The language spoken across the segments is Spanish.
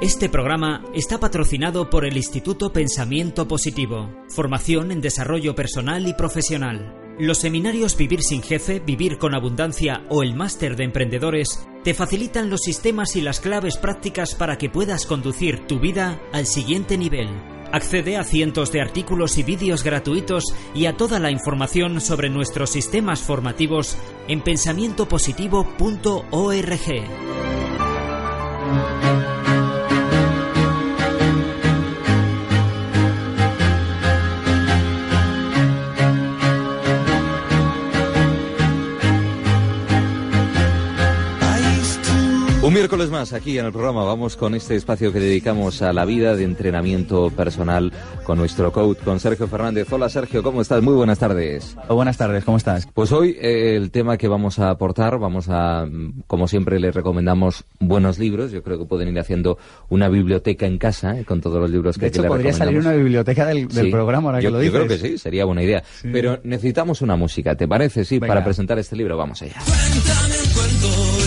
Este programa está patrocinado por el Instituto Pensamiento Positivo, formación en desarrollo personal y profesional. Los seminarios Vivir sin Jefe, Vivir con Abundancia o el Máster de Emprendedores te facilitan los sistemas y las claves prácticas para que puedas conducir tu vida al siguiente nivel. Accede a cientos de artículos y vídeos gratuitos y a toda la información sobre nuestros sistemas formativos en pensamientopositivo.org. miércoles más aquí en el programa vamos con este espacio que dedicamos a la vida de entrenamiento personal con nuestro coach, con Sergio Fernández. Hola Sergio, ¿cómo estás? Muy buenas tardes. buenas tardes, ¿cómo estás? Pues hoy eh, el tema que vamos a aportar, vamos a, como siempre les recomendamos buenos libros. Yo creo que pueden ir haciendo una biblioteca en casa eh, con todos los libros que, de hecho, que podría salir una biblioteca del, programa ahora yo, que lo dices. Yo creo que sí, sería buena idea. Pero necesitamos una música, ¿te parece? Sí, para presentar este libro. Vamos allá. Cuéntame un cuento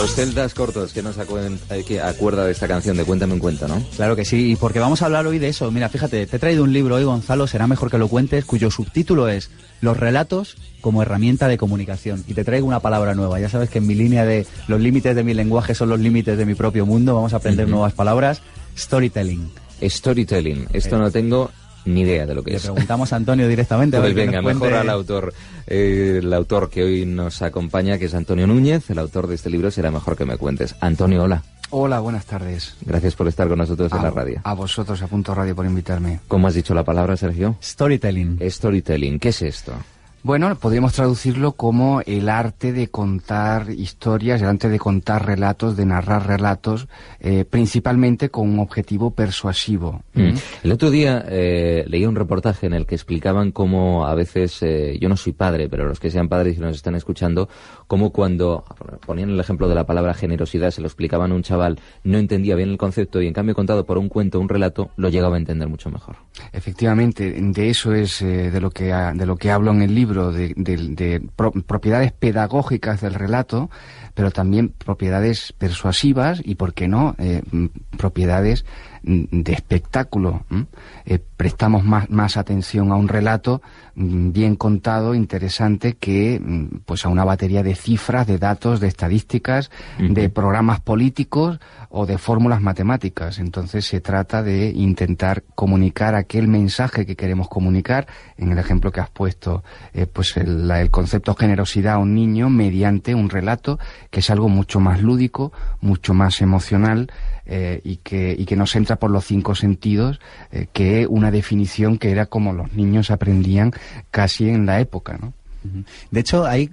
Los celdas cortos que nos acuen- eh, que acuerda de esta canción de Cuéntame un cuento, ¿no? Claro que sí, y porque vamos a hablar hoy de eso. Mira, fíjate, te he traído un libro hoy, Gonzalo, será mejor que lo cuentes, cuyo subtítulo es Los relatos como herramienta de comunicación. Y te traigo una palabra nueva. Ya sabes que en mi línea de los límites de mi lenguaje son los límites de mi propio mundo. Vamos a aprender nuevas palabras. Storytelling. Storytelling. Esto no tengo ni idea de lo que Le es. preguntamos a Antonio directamente. a Pues ver que venga, nos mejor cuente- al autor, eh, el autor que hoy nos acompaña, que es Antonio Núñez, el autor de este libro, será mejor que me cuentes. Antonio, hola. Hola, buenas tardes. Gracias por estar con nosotros en a, la radio. a vosotros, a Punto Radio, por invitarme. ¿Cómo has dicho la palabra, Sergio? Storytelling. Storytelling. ¿Qué es esto? Bueno, podríamos traducirlo como el arte de contar historias, el arte de contar relatos, de narrar relatos, eh, principalmente con un objetivo persuasivo. Mm. El otro día eh, leí un reportaje en el que explicaban cómo a veces, eh, yo no soy padre, pero los que sean padres y nos están escuchando, cómo cuando ponían el ejemplo de la palabra generosidad, se lo explicaban a un chaval, no entendía bien el concepto y en cambio contado por un cuento, un relato, lo llegaba a entender mucho mejor. Efectivamente, de eso es eh, de lo que de lo que hablo en el libro, de, de- de pro- propiedades pedagógicas del relato, pero también propiedades persuasivas y, por qué no, eh, propiedades de espectáculo. Eh, prestamos más, más atención a un relato mm, bien contado, interesante, que mm, pues a una batería de cifras, de datos, de estadísticas, de programas políticos o de fórmulas matemáticas. Entonces se trata de intentar comunicar aquel mensaje que queremos comunicar. En el ejemplo que has puesto, eh, pues el, la- el concepto generosidad a un niño mediante un relato que es algo mucho más lúdico, mucho más emocional eh, y, que, y que nos entra por los cinco sentidos eh, que una definición que era como los niños aprendían casi en la época, ¿no? De hecho, hay,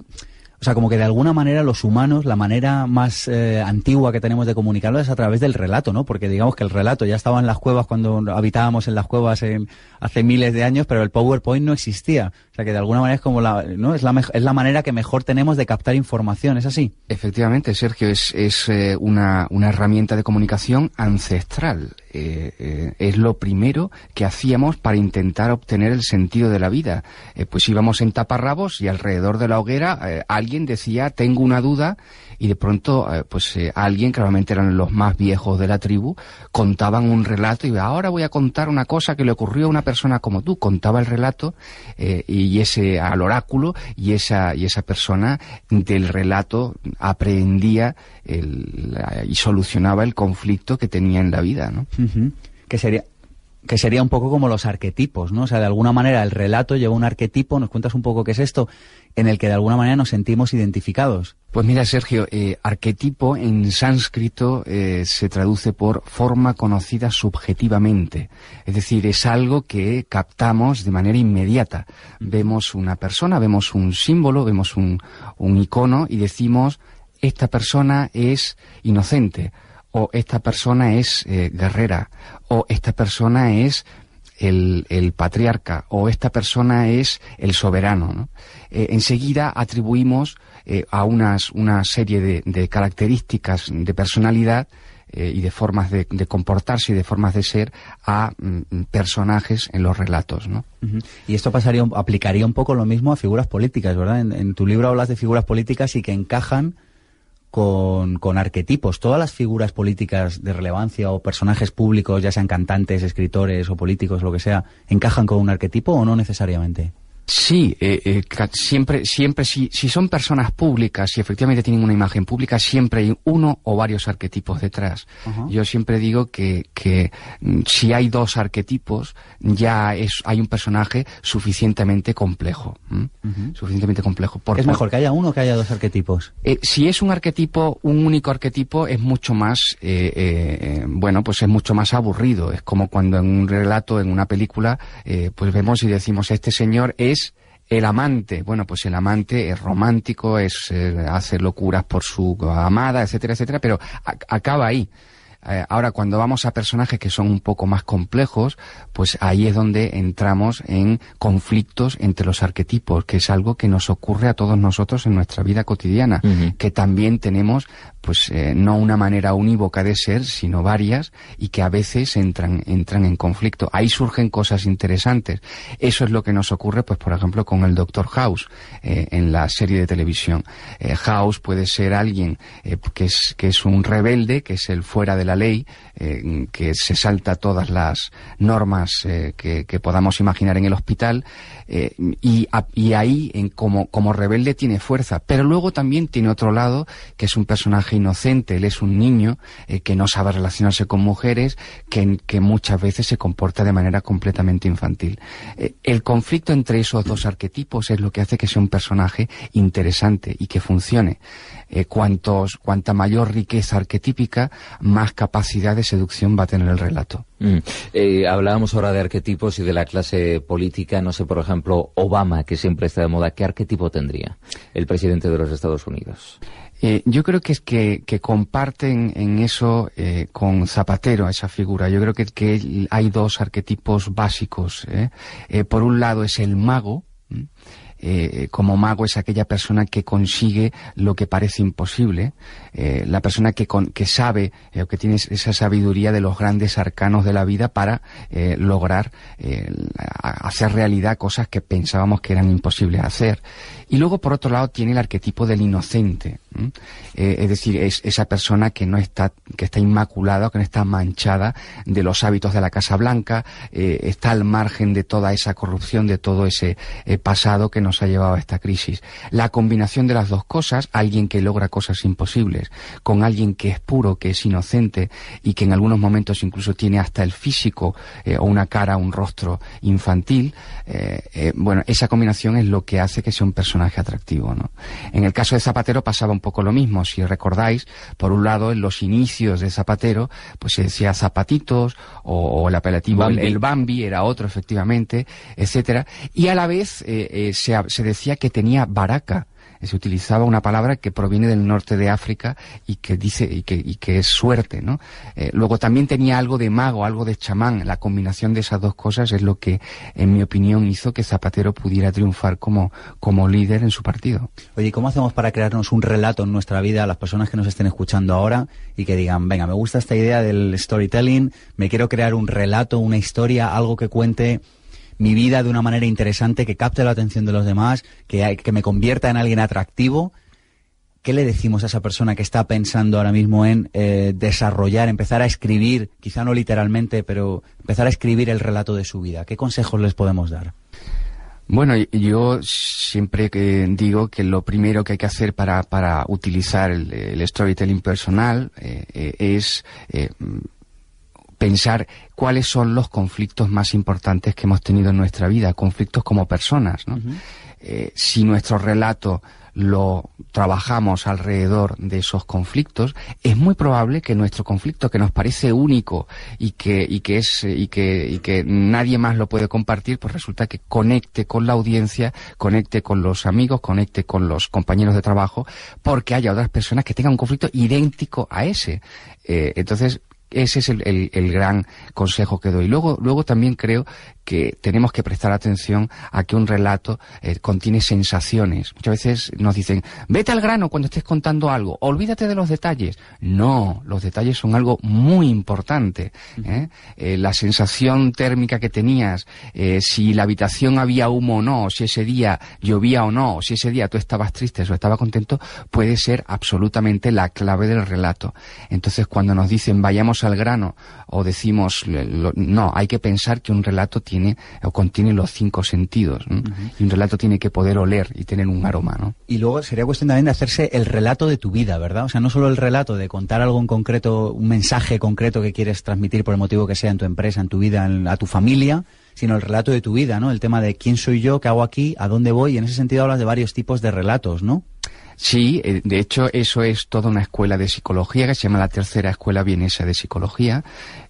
o sea, como que de alguna manera los humanos, la manera más eh, antigua que tenemos de comunicarlo es a través del relato, ¿no? Porque digamos que el relato ya estaba en las cuevas cuando habitábamos en las cuevas en- hace miles de años, pero el PowerPoint no existía. Sea, que de alguna manera es como la, ¿no? Es la, es la manera que mejor tenemos de captar información, ¿es así? Efectivamente, Sergio, es, es eh, una, una herramienta de comunicación ancestral. Eh, eh, es lo primero que hacíamos para intentar obtener el sentido de la vida. Pues íbamos en taparrabos y alrededor de la hoguera alguien decía, tengo una duda, y de pronto, eh, pues eh, alguien, que normalmente eran los más viejos de la tribu, contaban un relato y ahora voy a contar una cosa que le ocurrió a una persona como tú. Contaba el relato eh, y ese al oráculo y esa y esa persona del relato aprendía el- y solucionaba el conflicto que tenía en la vida, ¿no? Que sería que sería un poco como los arquetipos, ¿no? O sea, de alguna manera el relato lleva un arquetipo, nos cuentas un poco qué es esto, en el que de alguna manera nos sentimos identificados. Pues mira, Sergio, eh, arquetipo en sánscrito eh, se traduce por forma conocida subjetivamente. Es decir, es algo que captamos de manera inmediata. Vemos una persona, vemos un símbolo, vemos un, un icono y decimos, esta persona es inocente, o esta persona es eh, guerrera, o esta persona es el, patriarca o esta persona es el soberano. ¿no? Eh, enseguida atribuimos eh, a unas, una serie de, de características de personalidad eh, y de formas de, comportarse y de formas de ser a mm, personajes en los relatos, ¿no? Y esto pasaría, aplicaría un poco lo mismo a figuras políticas, ¿verdad? En tu libro hablas de figuras políticas y que encajan con, con arquetipos. Todas las figuras políticas de relevancia o personajes públicos, ya sean cantantes, escritores o políticos, lo que sea, ¿encajan con un arquetipo o no necesariamente? Sí, eh, eh, siempre, siempre, si, si son personas públicas, si efectivamente tienen una imagen pública, siempre hay uno o varios arquetipos detrás. Yo siempre digo que, que mm, si hay dos arquetipos, ya es, hay un personaje suficientemente complejo. Suficientemente complejo. Por- ¿Es mejor que haya uno o que haya dos arquetipos? eh, si es un arquetipo, un único arquetipo, es mucho más, eh, bueno, pues es mucho más aburrido. Es como cuando en un relato, en una película, pues vemos y decimos, este señor es el amante. Bueno, pues el amante es romántico, es eh, hace locuras por su amada, etcétera, etcétera, pero acaba ahí. Eh, ahora, cuando vamos a personajes que son un poco más complejos, pues ahí es donde entramos en conflictos entre los arquetipos, que es algo que nos ocurre a todos nosotros en nuestra vida cotidiana, que también tenemos, pues, eh, no una manera unívoca de ser, sino varias, y que a veces entran, entran en conflicto. Ahí surgen cosas interesantes. Eso es lo que nos ocurre, pues, por ejemplo, con el Doctor House, eh, en la serie de televisión. House puede ser alguien eh, que, es, que es un rebelde, que es el fuera de la ley, eh, que se salta todas las normas eh, que, podamos imaginar en el hospital, eh, y, ahí, en, como, rebelde, tiene fuerza. Pero luego también tiene otro lado, que es un personaje inocente, él es un niño eh, que no sabe relacionarse con mujeres, que, muchas veces se comporta de manera completamente infantil. El conflicto entre esos dos arquetipos es lo que hace que sea un personaje interesante y que funcione. Cuantos, cuanta mayor riqueza arquetípica, más capacidad de seducción va a tener el relato. Mm. Eh, hablábamos ahora de arquetipos y de la clase política. No sé, por ejemplo, Obama, que siempre está de moda, ¿qué arquetipo tendría el presidente de los Estados Unidos? Eh, yo creo que es que, que comparten en eso eh, con Zapatero, esa figura. Yo creo que, que hay dos arquetipos básicos. por un lado es el mago. Eh, como mago es aquella persona que consigue lo que parece imposible, eh, la persona que, con- que sabe eh, o que tiene esa sabiduría de los grandes arcanos de la vida para eh, lograr hacer realidad cosas que pensábamos que eran imposibles hacer. Y luego, por otro lado, tiene el arquetipo del inocente. Eh, es decir, es esa persona que no está, que está inmaculada, que no está manchada de los hábitos de la Casa Blanca, eh, está al margen de toda esa corrupción, de todo ese eh, pasado que nos ha llevado a esta crisis. La combinación de las dos cosas, alguien que logra cosas imposibles, con alguien que es puro, que es inocente y que en algunos momentos incluso tiene hasta el físico o una cara, un rostro infantil, bueno, esa combinación es lo que hace que sea un personaje atractivo, ¿no? En el caso de Zapatero pasaba un poco lo mismo, si recordáis, por un lado, en los inicios de Zapatero, pues se decía Zapatitos, o, o el apelativo, el- Bambi. el Bambi era otro, efectivamente, etcétera, y a la vez eh, eh, se, se decía que tenía baraca, se utilizaba una palabra que proviene del norte de África y que dice y que, y que es suerte, ¿no? Eh, luego también tenía algo de mago, algo de chamán. La combinación de esas dos cosas es lo que, en mi opinión, hizo que Zapatero pudiera triunfar como, como líder en su partido. Oye, ¿y ¿cómo hacemos para crearnos un relato en nuestra vida a las personas que nos estén escuchando ahora y que digan, venga, me gusta esta idea del storytelling, me quiero crear un relato, una historia, algo que cuente mi vida de una manera interesante, que capte la atención de los demás, que, que me convierta en alguien atractivo? ¿Qué le decimos a esa persona que está pensando ahora mismo en eh, desarrollar, empezar a escribir, quizá no literalmente, pero empezar a escribir el relato de su vida? ¿Qué consejos les podemos dar? Bueno, yo siempre que digo que lo primero que hay que hacer para, para utilizar el, el storytelling personal eh, eh, es pensar cuáles son los conflictos más importantes que hemos tenido en nuestra vida, conflictos como personas, ¿no? Eh, si nuestro relato lo trabajamos alrededor de esos conflictos, es muy probable que nuestro conflicto que nos parece único y que, y que es, y que, y que nadie más lo puede compartir, pues resulta que conecte con la audiencia, conecte con los amigos, conecte con los compañeros de trabajo, porque haya otras personas que tengan un conflicto idéntico a ese. Eh, entonces, ese es el, el- el gran consejo que doy. Luego, luego también creo que tenemos que prestar atención a que un relato eh, contiene sensaciones. Muchas veces nos dicen, vete al grano cuando estés contando algo, olvídate de los detalles. No, los detalles son algo muy importante. ¿eh? Eh, la sensación térmica que tenías, si la habitación había humo o no, si ese día llovía o no, si ese día tú estabas triste o estabas contento, puede ser absolutamente la clave del relato. Entonces, cuando nos dicen vayamos al grano o decimos lo- no, hay que pensar que un relato tiene o contiene los cinco sentidos ¿no? y un relato tiene que poder oler y tener un aroma, ¿no? Y luego sería cuestión también de hacerse el relato de tu vida, ¿verdad? O sea, no solo el relato de contar algo en concreto, un mensaje concreto que quieres transmitir por el motivo que sea en tu empresa, en tu vida, en- a tu familia, sino el relato de tu vida, ¿no? El tema de quién soy yo, qué hago aquí, a dónde voy, y en ese sentido hablas de varios tipos de relatos, ¿no? Sí, eh, de hecho eso es toda una escuela de psicología que se llama la tercera escuela vienesa de psicología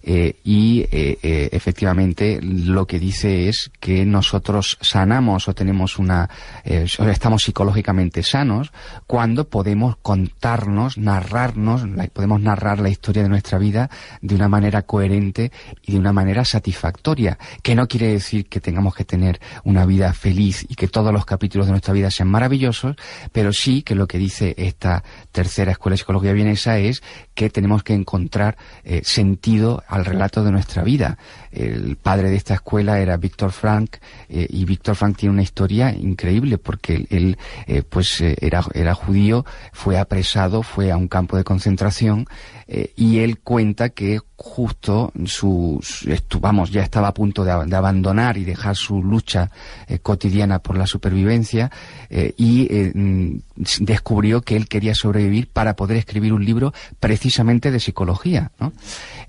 eh, y eh, eh, efectivamente lo que dice es que nosotros sanamos o tenemos una estamos psicológicamente sanos cuando podemos contarnos, narrarnos, podemos narrar la historia de nuestra vida de una manera coherente y de una manera satisfactoria, que no quiere decir que tengamos que tener una vida feliz y que todos los capítulos de nuestra vida sean maravillosos, pero sí que lo que dice esta tercera escuela de psicología vienesa es que tenemos que encontrar sentido al relato de nuestra vida. El padre de esta escuela era Víctor Frank eh, y Víctor Frank tiene una historia increíble porque él, eh, pues eh, era, era judío, fue apresado, fue a un campo de concentración eh, y él cuenta que justo su, su- vamos, ya estaba a punto de, ab- de abandonar y dejar su lucha eh, cotidiana por la supervivencia eh, y eh, mm, descubrió que él quería sobrevivir para poder escribir un libro precisamente de psicología, ¿no?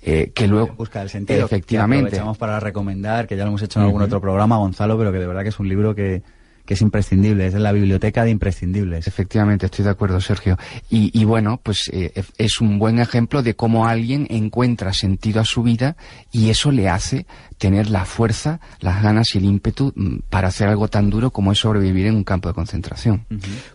Eh, que luego Busca el sentido. efectivamente Que aprovechamos para recomendar, que ya lo hemos hecho en algún otro programa, Gonzalo, pero que de verdad que es un libro que, que es imprescindible, es la biblioteca de imprescindibles. Efectivamente, estoy de acuerdo, Sergio. Y, y bueno, pues eh, es un buen ejemplo de cómo alguien encuentra sentido a su vida y eso le hace tener la fuerza, las ganas y el ímpetu mm, para hacer algo tan duro como es sobrevivir en un campo de concentración.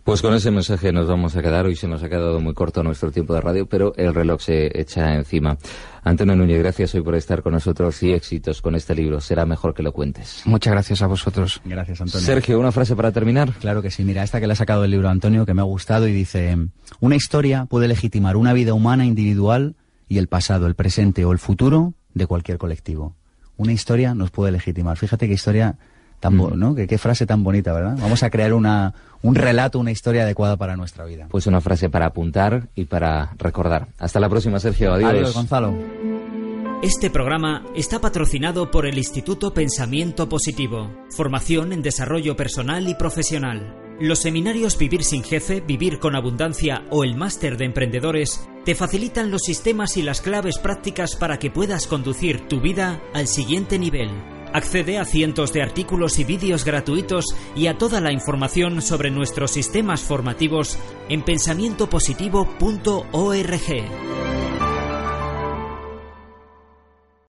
Pues con ese mensaje nos vamos a quedar. Hoy se nos ha quedado muy corto nuestro tiempo de radio, pero el reloj se echa encima. Antonio Núñez, gracias hoy por estar con nosotros y éxitos con este libro. Será mejor que lo cuentes. Muchas gracias a vosotros. Gracias, Antonio. Sergio, una frase para terminar. Claro que sí, mira, esta que le ha sacado el libro a Antonio, que me ha gustado, y dice, una historia puede legitimar una vida humana individual y el pasado, el presente o el futuro de cualquier colectivo. Una historia nos puede legitimar. Fíjate qué historia tan, bo- ¿no? Que, qué frase tan bonita, ¿verdad? Vamos a crear una, un relato, una historia adecuada para nuestra vida. Pues una frase para apuntar y para recordar. Hasta la próxima, Sergio. Adiós. Adiós, Gonzalo. Este programa está patrocinado por el Instituto Pensamiento Positivo, formación en desarrollo personal y profesional. Los seminarios Vivir sin Jefe, Vivir con Abundancia o el Máster de Emprendedores te facilitan los sistemas y las claves prácticas para que puedas conducir tu vida al siguiente nivel. Accede a cientos de artículos y vídeos gratuitos y a toda la información sobre nuestros sistemas formativos en pensamientopositivo.org.